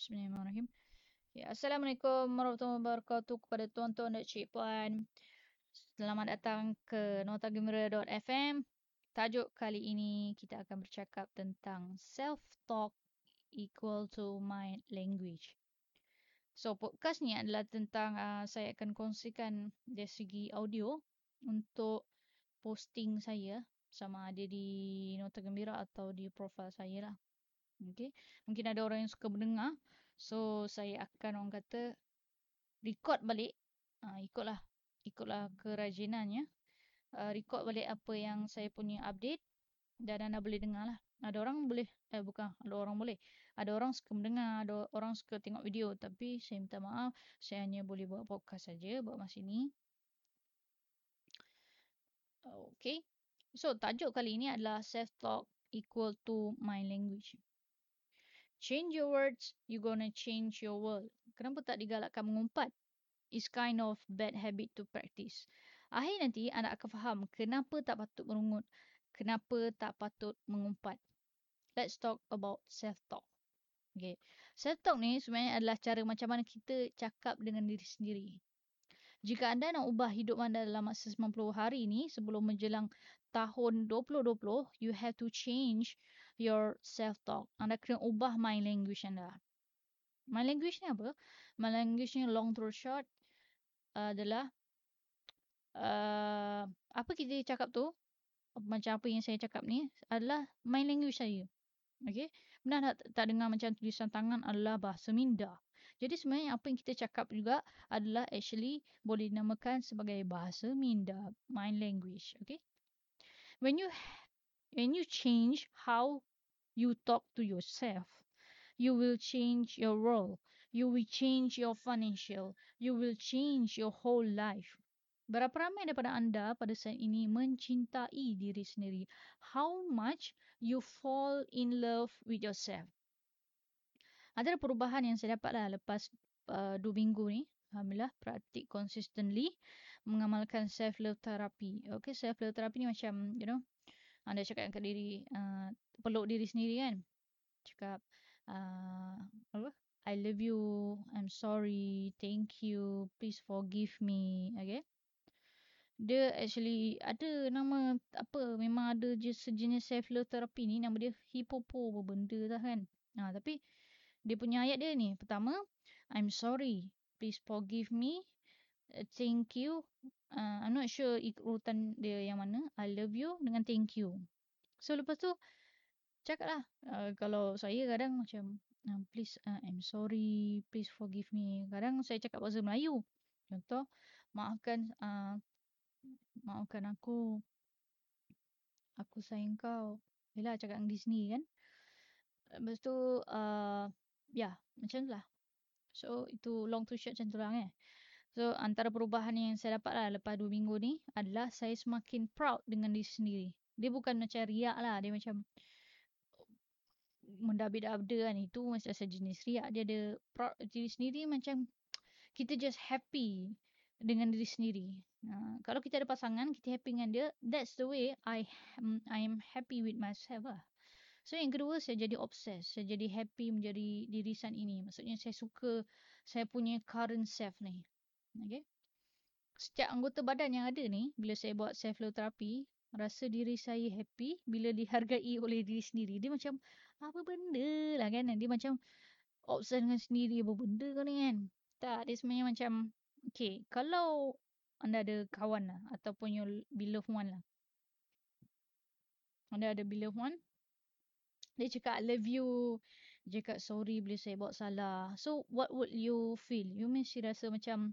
Bismillahirrahmanirrahim. Okay. Assalamualaikum warahmatullahi wabarakatuh kepada tuan-tuan dan cik puan. Selamat datang ke notagembira.fm. Tajuk kali ini kita akan bercakap tentang self-talk equal to my language. So podcast ni adalah tentang uh, saya akan kongsikan dari segi audio untuk posting saya sama ada di Nota Gembira atau di profil saya lah. Okay. Mungkin ada orang yang suka mendengar. So saya akan orang kata record balik. Uh, ikutlah. Ikutlah kerajinannya. Uh, record balik apa yang saya punya update. Dan anda boleh dengar lah. Ada orang boleh. Eh bukan. Ada orang boleh. Ada orang suka mendengar. Ada orang suka tengok video. Tapi saya minta maaf. Saya hanya boleh buat podcast saja buat masa ini. Okay. So tajuk kali ini adalah self-talk equal to my language. Change your words, you gonna change your world. Kenapa tak digalakkan mengumpat? It's kind of bad habit to practice. Akhir nanti anda akan faham kenapa tak patut merungut. Kenapa tak patut mengumpat. Let's talk about self-talk. Okay. Self-talk ni sebenarnya adalah cara macam mana kita cakap dengan diri sendiri. Jika anda nak ubah hidup anda dalam masa 90 hari ni sebelum menjelang tahun 2020, you have to change your self-talk. Anda kena ubah mind language anda. Mind language ni apa? Mind language ni long through short adalah uh, apa kita cakap tu, macam apa yang saya cakap ni adalah mind language saya. Okay. Benar tak, tak dengar macam tulisan tangan adalah bahasa minda. Jadi sebenarnya apa yang kita cakap juga adalah actually boleh dinamakan sebagai bahasa minda, mind language. Okay. When you when you change how you talk to yourself. You will change your role. You will change your financial. You will change your whole life. Berapa ramai daripada anda pada saat ini mencintai diri sendiri? How much you fall in love with yourself? Ada perubahan yang saya dapat lah lepas uh, dua minggu ni. Alhamdulillah, praktik consistently mengamalkan self-love therapy. Okay, self-love therapy ni macam, you know, anda cakap ke diri, uh, peluk diri sendiri kan? Cakap uh, apa? I love you I'm sorry thank you please forgive me. Okay? Dia actually ada nama apa memang ada je sejenis self love therapy ni nama dia hipopo apa benda lah kan? Ha, tapi dia punya ayat dia ni pertama I'm sorry please forgive me. uh, thank you uh, I'm not sure urutan dia yang mana I love you dengan thank you so lepas tu cakap lah. Uh, kalau saya kadang macam, uh, please, uh, I'm sorry, please forgive me. Kadang saya cakap bahasa Melayu. Contoh, maafkan, uh, maafkan aku. Aku sayang kau. Yelah, cakap di sini kan. Lepas tu, uh, ya, yeah, macam tu lah. So, itu long to short macam tu lah eh. So, antara perubahan yang saya dapat lah lepas dua minggu ni adalah saya semakin proud dengan diri sendiri. Dia bukan macam riak lah. Dia macam, mendabda-dabda kan itu macam sejenis riak dia ada proud diri sendiri macam kita just happy dengan diri sendiri. Uh, kalau kita ada pasangan, kita happy dengan dia, that's the way I am I am happy with myself lah. So yang kedua saya jadi obsessed, saya jadi happy menjadi dirisan ini. Maksudnya saya suka saya punya current self ni. Okay. Setiap anggota badan yang ada ni, bila saya buat self love therapy, rasa diri saya happy bila dihargai oleh diri sendiri. Dia macam apa benda lah kan. Dia macam obsess dengan sendiri apa benda kau ni kan. Tak, dia sebenarnya macam, okay, kalau anda ada kawan lah ataupun your beloved one lah. Anda ada beloved one. Dia cakap, I love you. Dia cakap, sorry bila saya buat salah. So, what would you feel? You mesti rasa macam,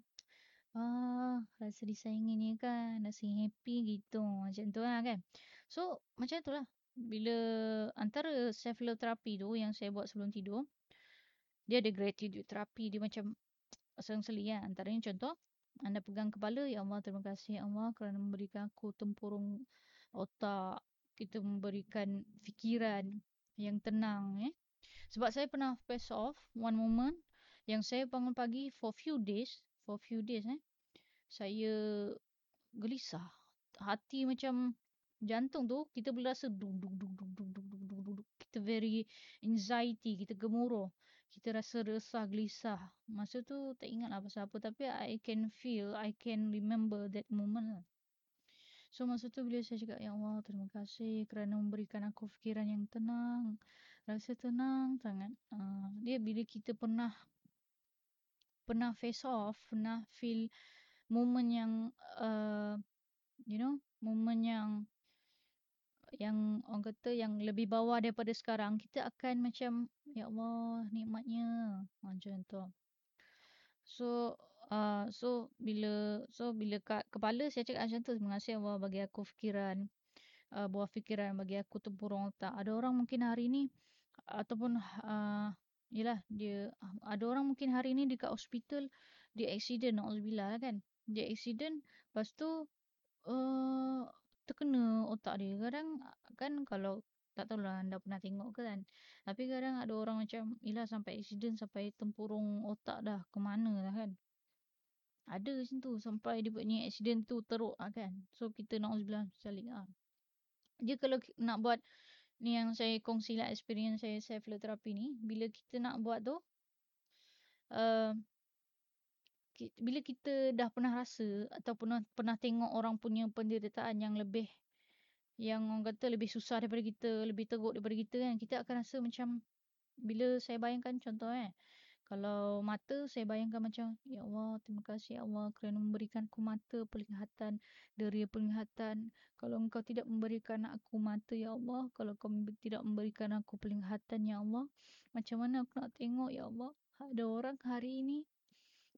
ah, rasa disayangi ni kan. Rasa happy gitu. Macam tu lah kan. So, macam tu lah bila antara self love therapy tu yang saya buat sebelum tidur dia ada gratitude therapy dia macam sering-seli kan antaranya contoh anda pegang kepala ya Allah terima kasih ya Allah kerana memberikan aku tempurung otak kita memberikan fikiran yang tenang eh sebab saya pernah face off one moment yang saya bangun pagi for few days for few days eh saya gelisah hati macam jantung tu kita boleh rasa duk duk duk duk duk duk duk duk duk kita very anxiety, kita gemuruh. Kita rasa resah, gelisah. Masa tu tak ingat lah pasal apa. Tapi I can feel, I can remember that moment lah. So masa tu bila saya cakap, Ya Allah terima kasih kerana memberikan aku fikiran yang tenang. Rasa tenang sangat. Uh, dia bila kita pernah pernah face off, pernah feel moment yang uh, you know, moment yang yang orang kata yang lebih bawah daripada sekarang, kita akan macam ya Allah nikmatnya macam tu. So uh, so bila so bila kat kepala saya cakap macam tu terima kasih Allah bagi aku fikiran uh, buah fikiran bagi aku tempurung otak. Ada orang mungkin hari ni ataupun uh, Yelah dia ada orang mungkin hari ni dekat hospital dia accident nauzubillah kan. Dia accident lepas tu uh, terkena otak dia. Kadang kan kalau tak tahulah anda pernah tengok ke kan. Tapi kadang ada orang macam yelah sampai accident sampai tempurung otak dah ke mana dah kan. Ada macam tu sampai dia ni accident tu teruk lah kan. So kita nauzubillah salik lah. Dia kalau nak buat ni yang saya kongsi lah experience saya self love therapy ni bila kita nak buat tu uh, bila kita dah pernah rasa atau pernah pernah tengok orang punya penderitaan yang lebih yang orang kata lebih susah daripada kita, lebih teruk daripada kita kan, kita akan rasa macam bila saya bayangkan contoh eh, kalau mata saya bayangkan macam ya Allah terima kasih ya Allah kerana memberikan aku mata penglihatan deria penglihatan. Kalau engkau tidak memberikan aku mata ya Allah kalau kau tidak memberikan aku penglihatan ya Allah macam mana aku nak tengok ya Allah? Ada orang hari ini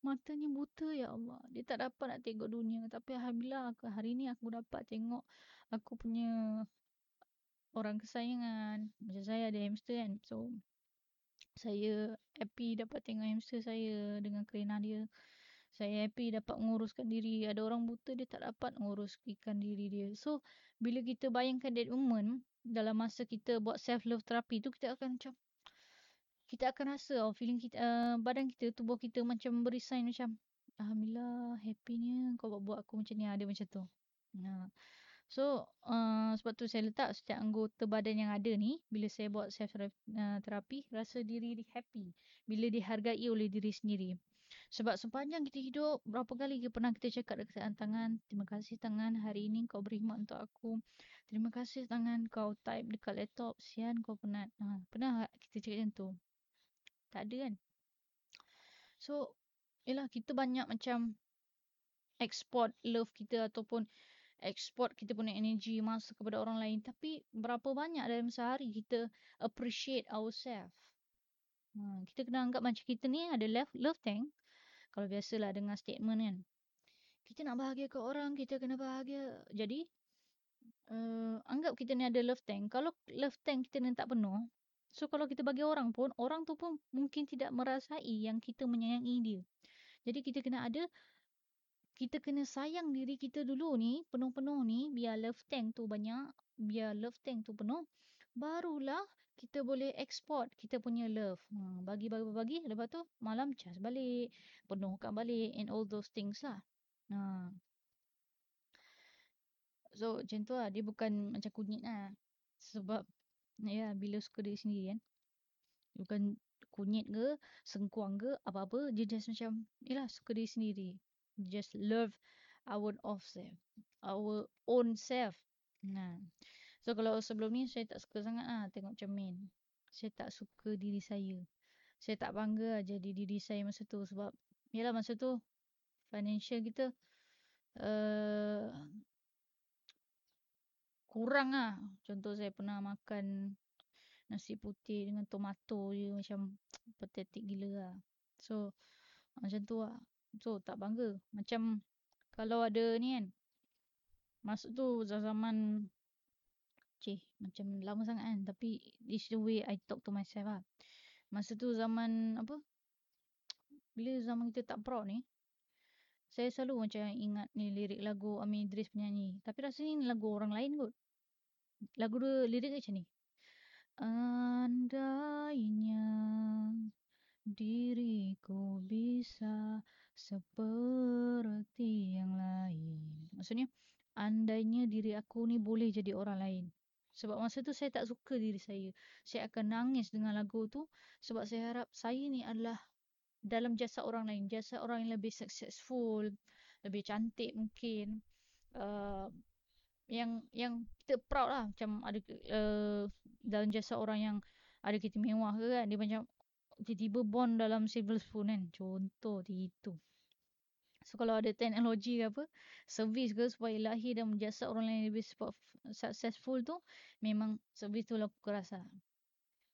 matanya buta ya Allah. Dia tak dapat nak tengok dunia. Tapi alhamdulillah hari ini aku dapat tengok aku punya orang kesayangan. Macam saya ada hamster kan so saya happy dapat tengok hamster saya dengan kerana dia. Saya happy dapat menguruskan diri. Ada orang buta dia tak dapat menguruskan diri dia. So, bila kita bayangkan that moment dalam masa kita buat self love therapy tu kita akan macam kita akan rasa oh, feeling kita uh, badan kita tubuh kita macam beri sign macam alhamdulillah happynya kau buat, buat aku macam ni ada macam tu. Nah. So uh, sebab tu saya letak setiap anggota badan yang ada ni bila saya buat self terapi rasa diri happy bila dihargai oleh diri sendiri. Sebab sepanjang kita hidup berapa kali kita pernah kita cakap dekat tangan terima kasih tangan hari ini kau beri mak untuk aku. Terima kasih tangan kau type dekat laptop sian kau penat. Ha, pernah kita cakap macam tu? Tak ada kan? So Yelah kita banyak macam export love kita ataupun export kita punya energy masa kepada orang lain. Tapi berapa banyak dalam sehari kita appreciate ourselves ha, kita kena anggap macam kita ni ada love, love tank. Kalau biasalah dengan statement kan. Kita nak bahagia ke orang kita kena bahagia. Jadi uh, anggap kita ni ada love tank. Kalau love tank kita ni tak penuh so kalau kita bagi orang pun orang tu pun mungkin tidak merasai yang kita menyayangi dia. Jadi kita kena ada kita kena sayang diri kita dulu ni penuh-penuh ni biar love tank tu banyak biar love tank tu penuh barulah kita boleh export kita punya love. Ha, bagi bagi bagi lepas tu malam cas balik penuhkan balik and all those things lah. Ha. so macam tu lah dia bukan macam kunyit lah. Sebab ya bila suka diri sendiri kan. Bukan kunyit ke sengkuang ke apa-apa dia just macam yalah suka diri sendiri just love our own self our own self. Nah. So kalau sebelum ni saya tak suka sangat ah tengok cermin. Saya tak suka diri saya. Saya tak bangga jadi diri saya masa tu sebab yalah masa tu financial kita uh, kurang ah contoh saya pernah makan nasi putih dengan tomato je macam pathetic gila lah. So macam tu lah So tak bangga. Macam kalau ada ni kan. Masuk tu zaman Cih macam lama sangat kan. Tapi this the way I talk to myself lah. Masa tu zaman apa. Bila zaman kita tak proud ni. Saya selalu macam ingat ni lirik lagu Amin Idris penyanyi. Tapi rasanya ni lagu orang lain kot. Lagu dia lirik macam ni. Andainya diriku bisa seperti yang lain. Maksudnya, andainya diri aku ni boleh jadi orang lain. Sebab masa tu saya tak suka diri saya. Saya akan nangis dengan lagu tu sebab saya harap saya ni adalah dalam jasa orang lain. Jasa orang yang lebih successful, lebih cantik mungkin. Uh, yang yang kita proud lah macam ada uh, dalam jasa orang yang ada kereta mewah ke kan. Dia macam tiba-tiba born dalam silver spoon kan. Contoh itu. So kalau ada teknologi ke apa, servis ke supaya lahir dan menjasa orang lain lebih successful tu, memang servis tu lah aku rasa.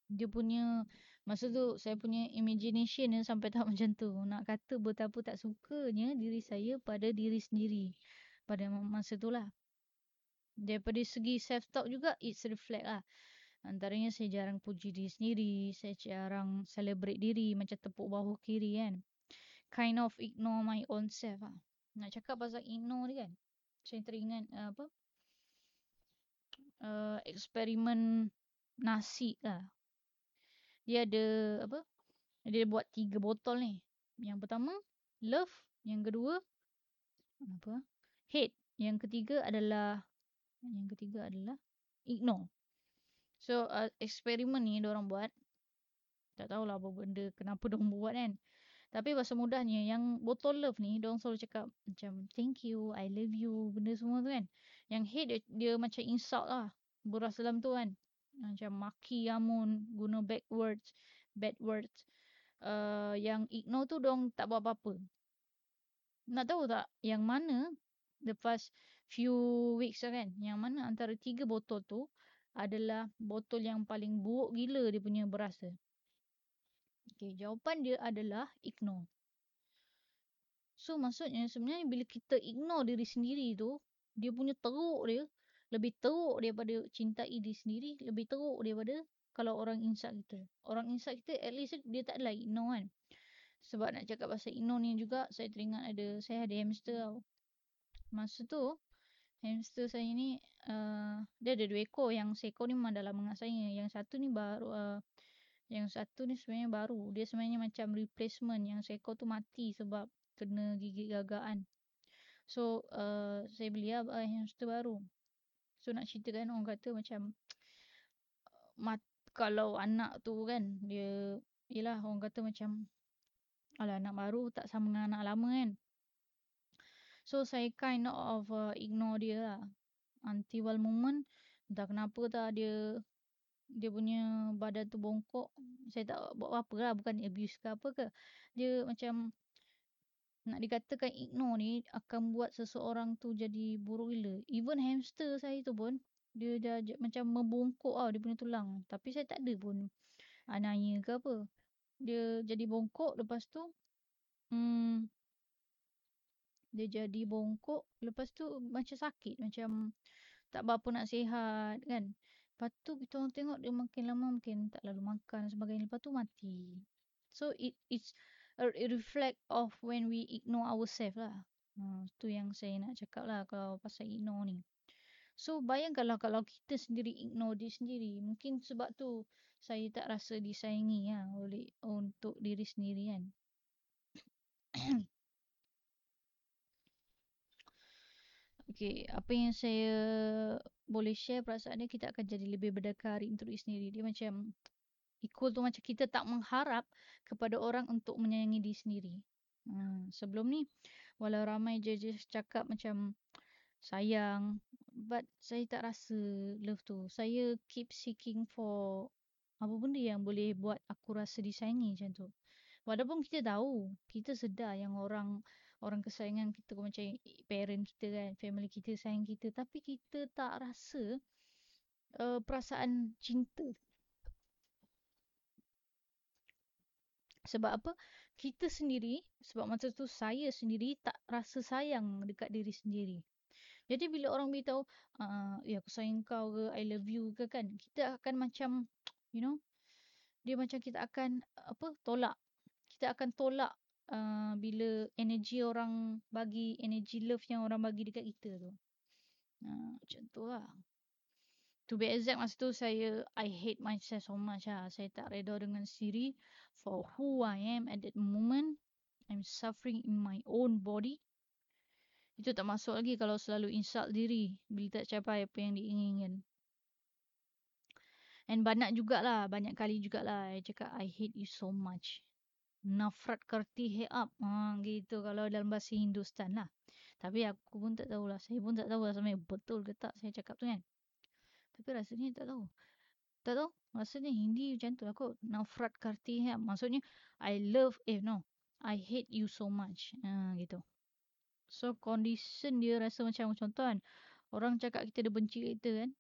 Dia punya, masa tu saya punya imagination ni sampai tahap macam tu. Nak kata betapa tak sukanya diri saya pada diri sendiri. Pada masa tu lah. Daripada segi self-talk juga, it's reflect lah. Antaranya saya jarang puji diri sendiri, saya jarang celebrate diri macam tepuk bahu kiri kan kind of ignore my own self lah. Nak cakap pasal ignore ni kan. Saya teringat uh, apa? Uh, eksperimen nasi lah. Dia ada apa? Dia buat tiga botol ni. Yang pertama, love. Yang kedua, apa? Hate. Yang ketiga adalah, yang ketiga adalah ignore. So, uh, eksperimen ni orang buat. Tak tahulah apa benda, kenapa orang buat kan. Tapi bahasa mudahnya yang botol love ni dia selalu cakap macam thank you, I love you, benda semua tu kan. Yang hate dia, dia macam insult lah. Buras dalam tu kan. Macam maki amun, guna bad words, bad words. Uh, yang ignore tu dong tak buat apa-apa. Nak tahu tak yang mana the past few weeks kan. Yang mana antara tiga botol tu adalah botol yang paling buruk gila dia punya berasa. Okay, jawapan dia adalah ignore. So maksudnya sebenarnya bila kita ignore diri sendiri tu, dia punya teruk dia lebih teruk daripada cintai diri sendiri, lebih teruk daripada kalau orang insult kita. Orang insult kita at least dia tak adalah ignore kan. Sebab nak cakap pasal ignore ni juga, saya teringat ada, saya ada hamster tau. Masa tu, hamster saya ni, uh, dia ada dua ekor. Yang seekor ni memang dalam mengat saya. Yang satu ni baru, uh, yang satu ni sebenarnya baru. Dia sebenarnya macam replacement. Yang seekor tu mati sebab kena gigit gagaan. So, uh, saya beli lah uh, hamster baru. So, nak ceritakan orang kata macam mat, kalau anak tu kan, dia, yelah orang kata macam Alah anak baru tak sama dengan anak lama kan. So saya kind of uh, ignore dia lah. Until one moment, entah kenapa tak dia dia punya badan tu bongkok. Saya tak buat apa-apa lah bukan abuse ke apa ke. Dia macam nak dikatakan ignore ni akan buat seseorang tu jadi buruk gila. Even hamster saya tu pun dia dah macam membongkok tau dia punya tulang. Tapi saya tak ada pun anaya ke apa. Dia jadi bongkok lepas tu hmm, dia jadi bongkok lepas tu macam sakit macam tak berapa nak sihat kan Lepas tu kita orang tengok dia makin lama makin tak lalu makan sebagainya. Lepas tu mati. So it it's a reflect of when we ignore ourselves lah. Hmm, tu yang saya nak cakap lah kalau pasal ignore ni. So bayangkanlah kalau kita sendiri ignore diri sendiri. Mungkin sebab tu saya tak rasa disayangi lah oleh untuk diri sendiri kan. Okay, apa yang saya boleh share perasaan dia, kita akan jadi lebih berdekari untuk diri sendiri. Dia macam, equal tu macam kita tak mengharap kepada orang untuk menyayangi diri sendiri. Hmm, sebelum ni, walau ramai je cakap macam sayang, but saya tak rasa love tu. Saya keep seeking for apa benda yang boleh buat aku rasa disayangi macam tu. Walaupun kita tahu, kita sedar yang orang orang kesayangan kita macam parent kita kan, family kita sayang kita tapi kita tak rasa uh, perasaan cinta. Sebab apa? Kita sendiri, sebab masa tu saya sendiri tak rasa sayang dekat diri sendiri. Jadi bila orang beritahu, uh, ya aku sayang kau ke, I love you ke kan, kita akan macam, you know, dia macam kita akan apa tolak. Kita akan tolak uh, bila energi orang bagi energi love yang orang bagi dekat kita tu. Uh, macam tu lah. To be exact masa tu saya I hate myself so much lah. Saya tak reda dengan siri for who I am at that moment. I'm suffering in my own body. Itu tak masuk lagi kalau selalu insult diri bila tak capai apa yang diinginkan. And banyak jugalah, banyak kali jugalah I cakap I hate you so much. Nafrat karti hai up. Ha, gitu kalau dalam bahasa Hindustan lah. Tapi aku pun tak tahulah. Saya pun tak tahu lah sebenarnya betul ke tak saya cakap tu kan. Tapi rasanya tak tahu. Tak tahu. Rasanya Hindi macam tu lah kot. Nafrat karti hai up. Maksudnya I love, eh no. I hate you so much. Ha, gitu. So condition dia rasa macam contoh kan. Orang cakap kita ada benci kita kan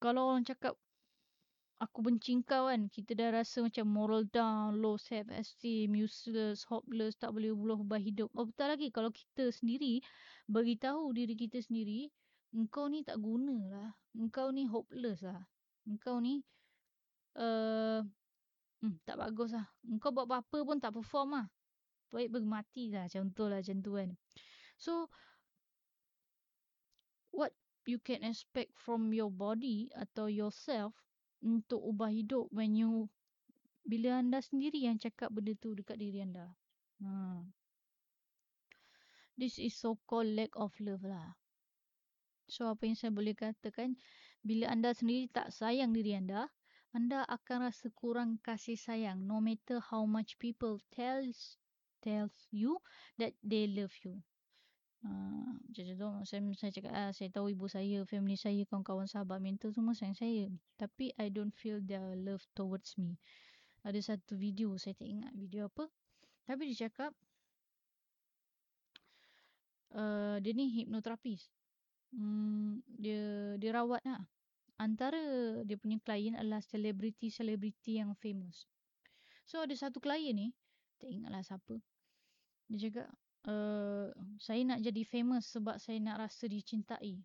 kalau orang cakap aku benci kau kan. Kita dah rasa macam moral down low self esteem useless hopeless tak boleh berubah hidup. Oh betul lagi. Kalau kita sendiri bagi tahu diri kita sendiri engkau ni tak guna lah. Engkau ni hopeless lah. Engkau ni uh, hmm, tak bagus lah. Engkau buat apa-apa pun tak perform lah. Baik bermati lah. Contoh lah macam tu kan. So what you can expect from your body atau yourself untuk ubah hidup when you bila anda sendiri yang cakap benda tu dekat diri anda. Ha. This is so called lack of love lah. So apa yang saya boleh katakan bila anda sendiri tak sayang diri anda, anda akan rasa kurang kasih sayang no matter how much people tells tells you that they love you. Ah, macam tu saya, saya cakap ah, saya tahu ibu saya, family saya, kawan-kawan sahabat mental semua sayang saya. Tapi I don't feel their love towards me. Ada satu video, saya tak ingat video apa. Tapi dia cakap, uh, dia ni hipnoterapis. Hmm, dia dia rawat lah. Antara dia punya klien adalah selebriti-selebriti yang famous. So ada satu klien ni, tak ingatlah siapa. Dia cakap, uh, saya nak jadi famous sebab saya nak rasa dicintai.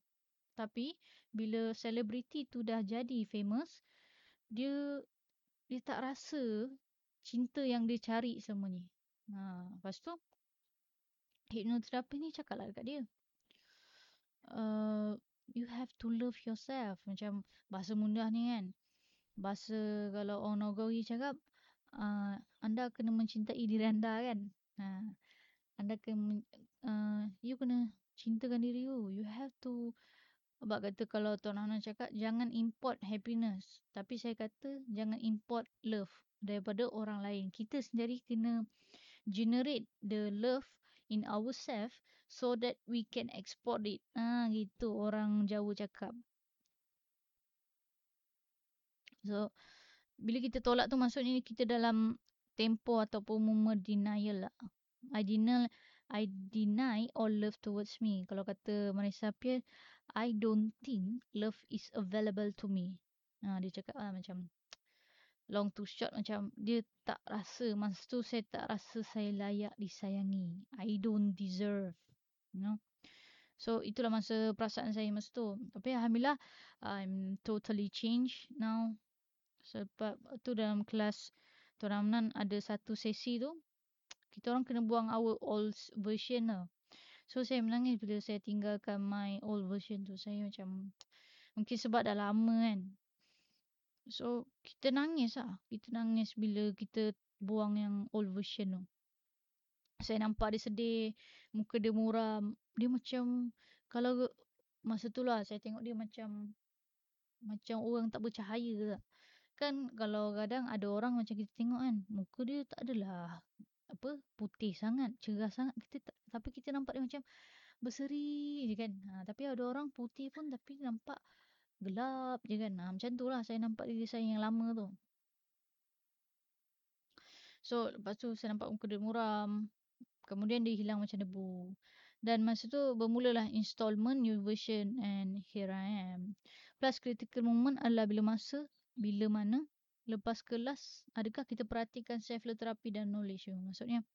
Tapi bila selebriti tu dah jadi famous, dia dia tak rasa cinta yang dia cari semua ni. Ha, lepas tu hipnoterapi ni cakap lah dekat dia. Uh, you have to love yourself. Macam bahasa mudah ni kan. Bahasa kalau orang Nogori cakap, uh, anda kena mencintai diri anda kan. Ha, anda kena uh, you kena cintakan diri you. You have to sebab kata kalau Tuan Hana cakap jangan import happiness. Tapi saya kata jangan import love daripada orang lain. Kita sendiri kena generate the love in ourselves so that we can export it. Ah gitu orang Jawa cakap. So bila kita tolak tu maksudnya kita dalam tempo ataupun moment denial lah I deny I deny all love towards me. Kalau kata Marisa Pierre, I don't think love is available to me. Ha, dia cakap lah macam long to short macam dia tak rasa masa tu saya tak rasa saya layak disayangi. I don't deserve. You know? So itulah masa perasaan saya masa tu. Tapi alhamdulillah I'm totally changed now. Sebab tu dalam kelas Tuan Ramnan ada satu sesi tu kita orang kena buang our old version lah. So saya menangis bila saya tinggalkan my old version tu. Saya macam mungkin sebab dah lama kan. So kita nangis lah. Kita nangis bila kita buang yang old version tu. Saya nampak dia sedih. Muka dia muram. Dia macam kalau masa tu lah saya tengok dia macam macam orang tak bercahaya lah. Kan kalau kadang ada orang macam kita tengok kan. Muka dia tak adalah apa putih sangat cerah sangat kita tapi kita nampak dia macam berseri je kan. Ha, tapi ada orang putih pun tapi nampak gelap je kan. Ha, macam tu lah saya nampak diri saya yang lama tu. So lepas tu saya nampak muka dia muram kemudian dia hilang macam debu. Dan masa tu bermulalah installment new version and here I am. Plus critical moment adalah bila masa bila mana lepas kelas adakah kita perhatikan self therapy dan knowledge? Maksudnya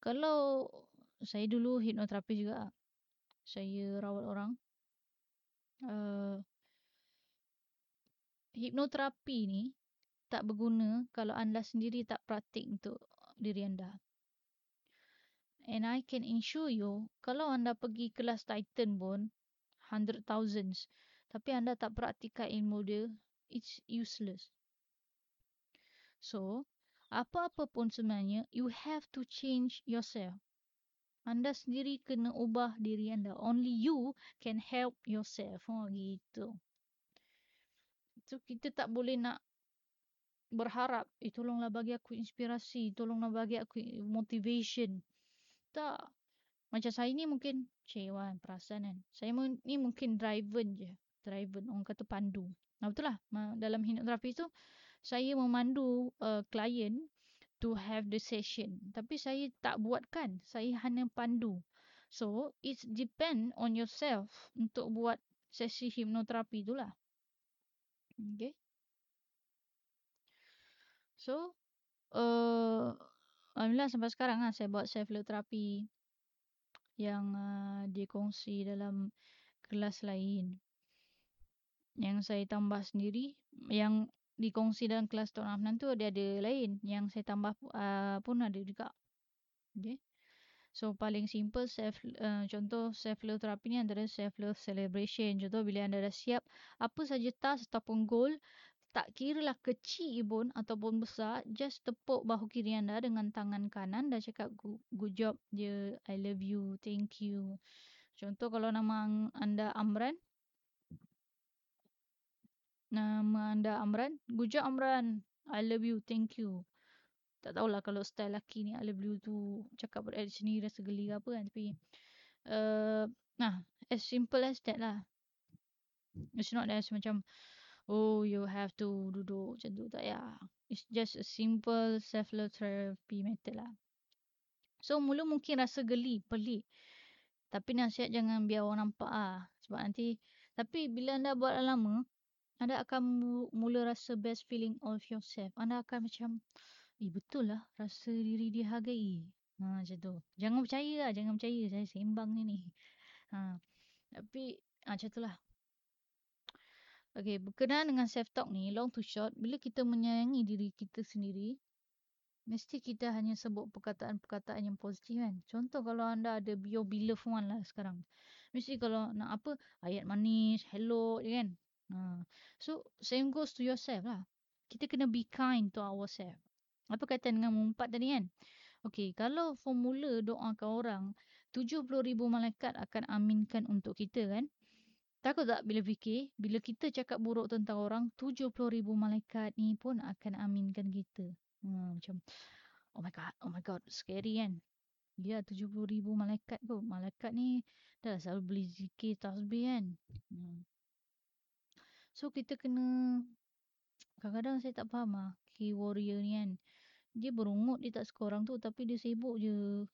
kalau saya dulu hipnoterapi juga saya rawat orang uh, hipnoterapi ni tak berguna kalau anda sendiri tak praktik untuk diri anda. And i can ensure you kalau anda pergi kelas titan pun hundred thousands tapi anda tak praktikkan ilmu dia it's useless. So, apa-apa pun sebenarnya, you have to change yourself. Anda sendiri kena ubah diri anda. Only you can help yourself. Oh, gitu. So kita tak boleh nak berharap, eh tolonglah bagi aku inspirasi, tolonglah bagi aku motivation. Tak. Macam saya ni mungkin cewan perasan kan. Saya ni mungkin driven je. Driven. Orang kata pandu. Nah, betul lah. Dalam hipnoterapi tu, saya memandu uh, to have the session. Tapi saya tak buatkan. Saya hanya pandu. So, it depend on yourself untuk buat sesi hipnoterapi tu lah. Okay. So, uh, Alhamdulillah sampai sekarang lah saya buat self-love terapi yang uh, dikongsi dalam kelas lain. Yang saya tambah sendiri, yang dikongsi dalam kelas Tok Afnan tu dia ada lain. Yang saya tambah uh, pun ada juga. Okay. So paling simple self uh, contoh self love terapi ni antara self love celebration. Contoh bila anda dah siap apa saja task ataupun goal tak kira lah kecil pun ataupun besar just tepuk bahu kiri anda dengan tangan kanan dan cakap good, job dia I love you thank you contoh kalau nama anda Amran nama anda Amran? Job Amran. I love you. Thank you. Tak tahulah kalau style laki ni I love you tu cakap pada sini rasa geli ke apa kan. Tapi uh, nah as simple as that lah. It's not as macam oh you have to duduk macam tu. Tak ya. It's just a simple self love therapy method lah. So mula mungkin rasa geli pelik. Tapi nasihat jangan biar orang nampak ah sebab nanti tapi bila anda buat lama anda akan mula rasa best feeling of yourself anda akan macam eh betul lah rasa diri dihargai ha macam tu jangan percaya lah jangan percaya saya sembang ni ni ha tapi ha, macam tu lah Okay, berkenaan dengan self-talk ni, long to short, bila kita menyayangi diri kita sendiri, mesti kita hanya sebut perkataan-perkataan yang positif kan. Contoh kalau anda ada your beloved one lah sekarang. Mesti kalau nak apa, ayat manis, hello je kan. Ha. So, same goes to yourself lah. Kita kena be kind to ourselves. Apa kata dengan mengumpat tadi kan? Okay, kalau formula doakan orang, 70 ribu malaikat akan aminkan untuk kita kan. Takut tak bila fikir, bila kita cakap buruk tentang orang, 70 ribu malaikat ni pun akan aminkan kita. Hmm, macam, oh my god, oh my god, scary kan? Ya, 70 ribu malaikat tu. Malaikat ni dah selalu beli zikir tasbih kan? Hmm. So, kita kena, kadang-kadang saya tak faham lah, key warrior ni kan. Dia berungut, dia tak suka orang tu, tapi dia sibuk je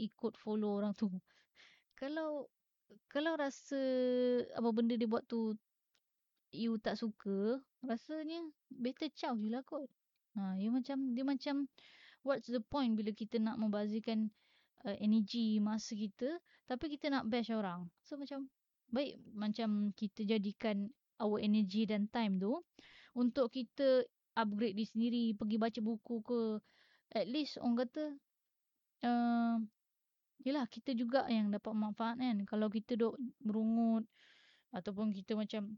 ikut follow orang tu. Kalau kalau rasa apa benda dia buat tu you tak suka, rasanya better caw je lah kot. Ha, dia macam, dia macam what's the point bila kita nak membazirkan uh, energi masa kita tapi kita nak bash orang. So macam baik macam kita jadikan our energy dan time tu untuk kita upgrade diri sendiri, pergi baca buku ke at least orang kata uh, Yelah kita juga yang dapat manfaat kan. Kalau kita duk merungut Ataupun kita macam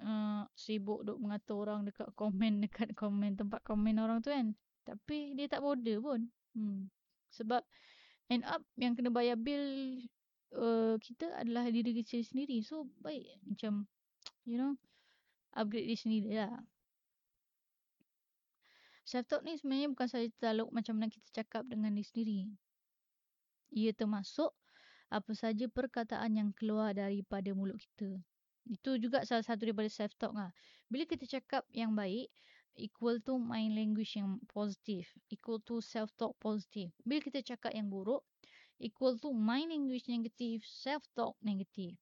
uh, Sibuk duk mengata orang dekat komen Dekat komen tempat komen orang tu kan. Tapi dia tak border pun. Hmm. Sebab end up yang kena bayar bill uh, Kita adalah diri kita sendiri. So baik macam You know Upgrade diri sendiri lah Self-talk ni sebenarnya bukan saja taluk macam mana kita cakap dengan diri sendiri ia termasuk apa saja perkataan yang keluar daripada mulut kita. Itu juga salah satu daripada self-talk lah. Bila kita cakap yang baik, equal to mind language yang positif. Equal to self-talk positif. Bila kita cakap yang buruk, equal to mind language negatif, self-talk negatif.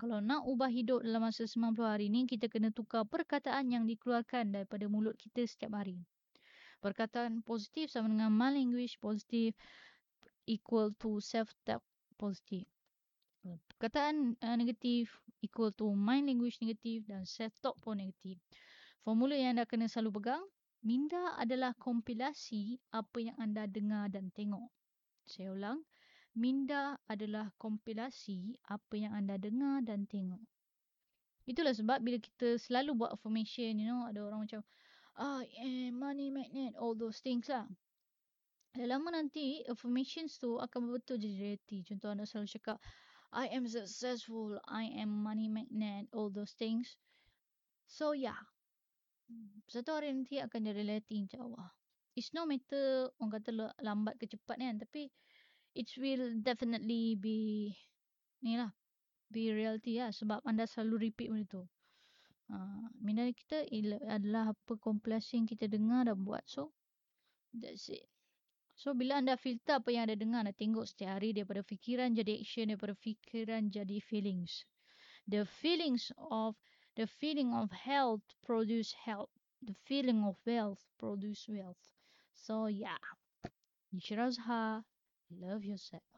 Kalau nak ubah hidup dalam masa 90 hari ni, kita kena tukar perkataan yang dikeluarkan daripada mulut kita setiap hari. Perkataan positif sama dengan mind language positif equal to self-talk positif. Perkataan uh, negatif equal to mind language negatif dan self-talk pun negatif. Formula yang anda kena selalu pegang, minda adalah kompilasi apa yang anda dengar dan tengok. Saya ulang, minda adalah kompilasi apa yang anda dengar dan tengok. Itulah sebab bila kita selalu buat affirmation, you know, ada orang macam, I am money magnet, all those things lah. Dah lama nanti affirmations tu akan betul jadi reality. Contoh anda selalu cakap I am successful, I am money magnet, all those things. So yeah, Satu hari nanti akan jadi reality insyaAllah. It's no matter orang kata lambat ke cepat kan. Tapi it will definitely be ni lah. Be reality lah. Sebab anda selalu repeat benda tu. Uh, minat kita adalah apa kompilasi yang kita dengar dan buat. So, that's it. So, bila anda filter apa yang anda dengar, anda tengok setiap hari daripada fikiran jadi action, daripada fikiran jadi feelings. The feelings of the feeling of health produce health. The feeling of wealth produce wealth. So, yeah. Nishirazha, love yourself.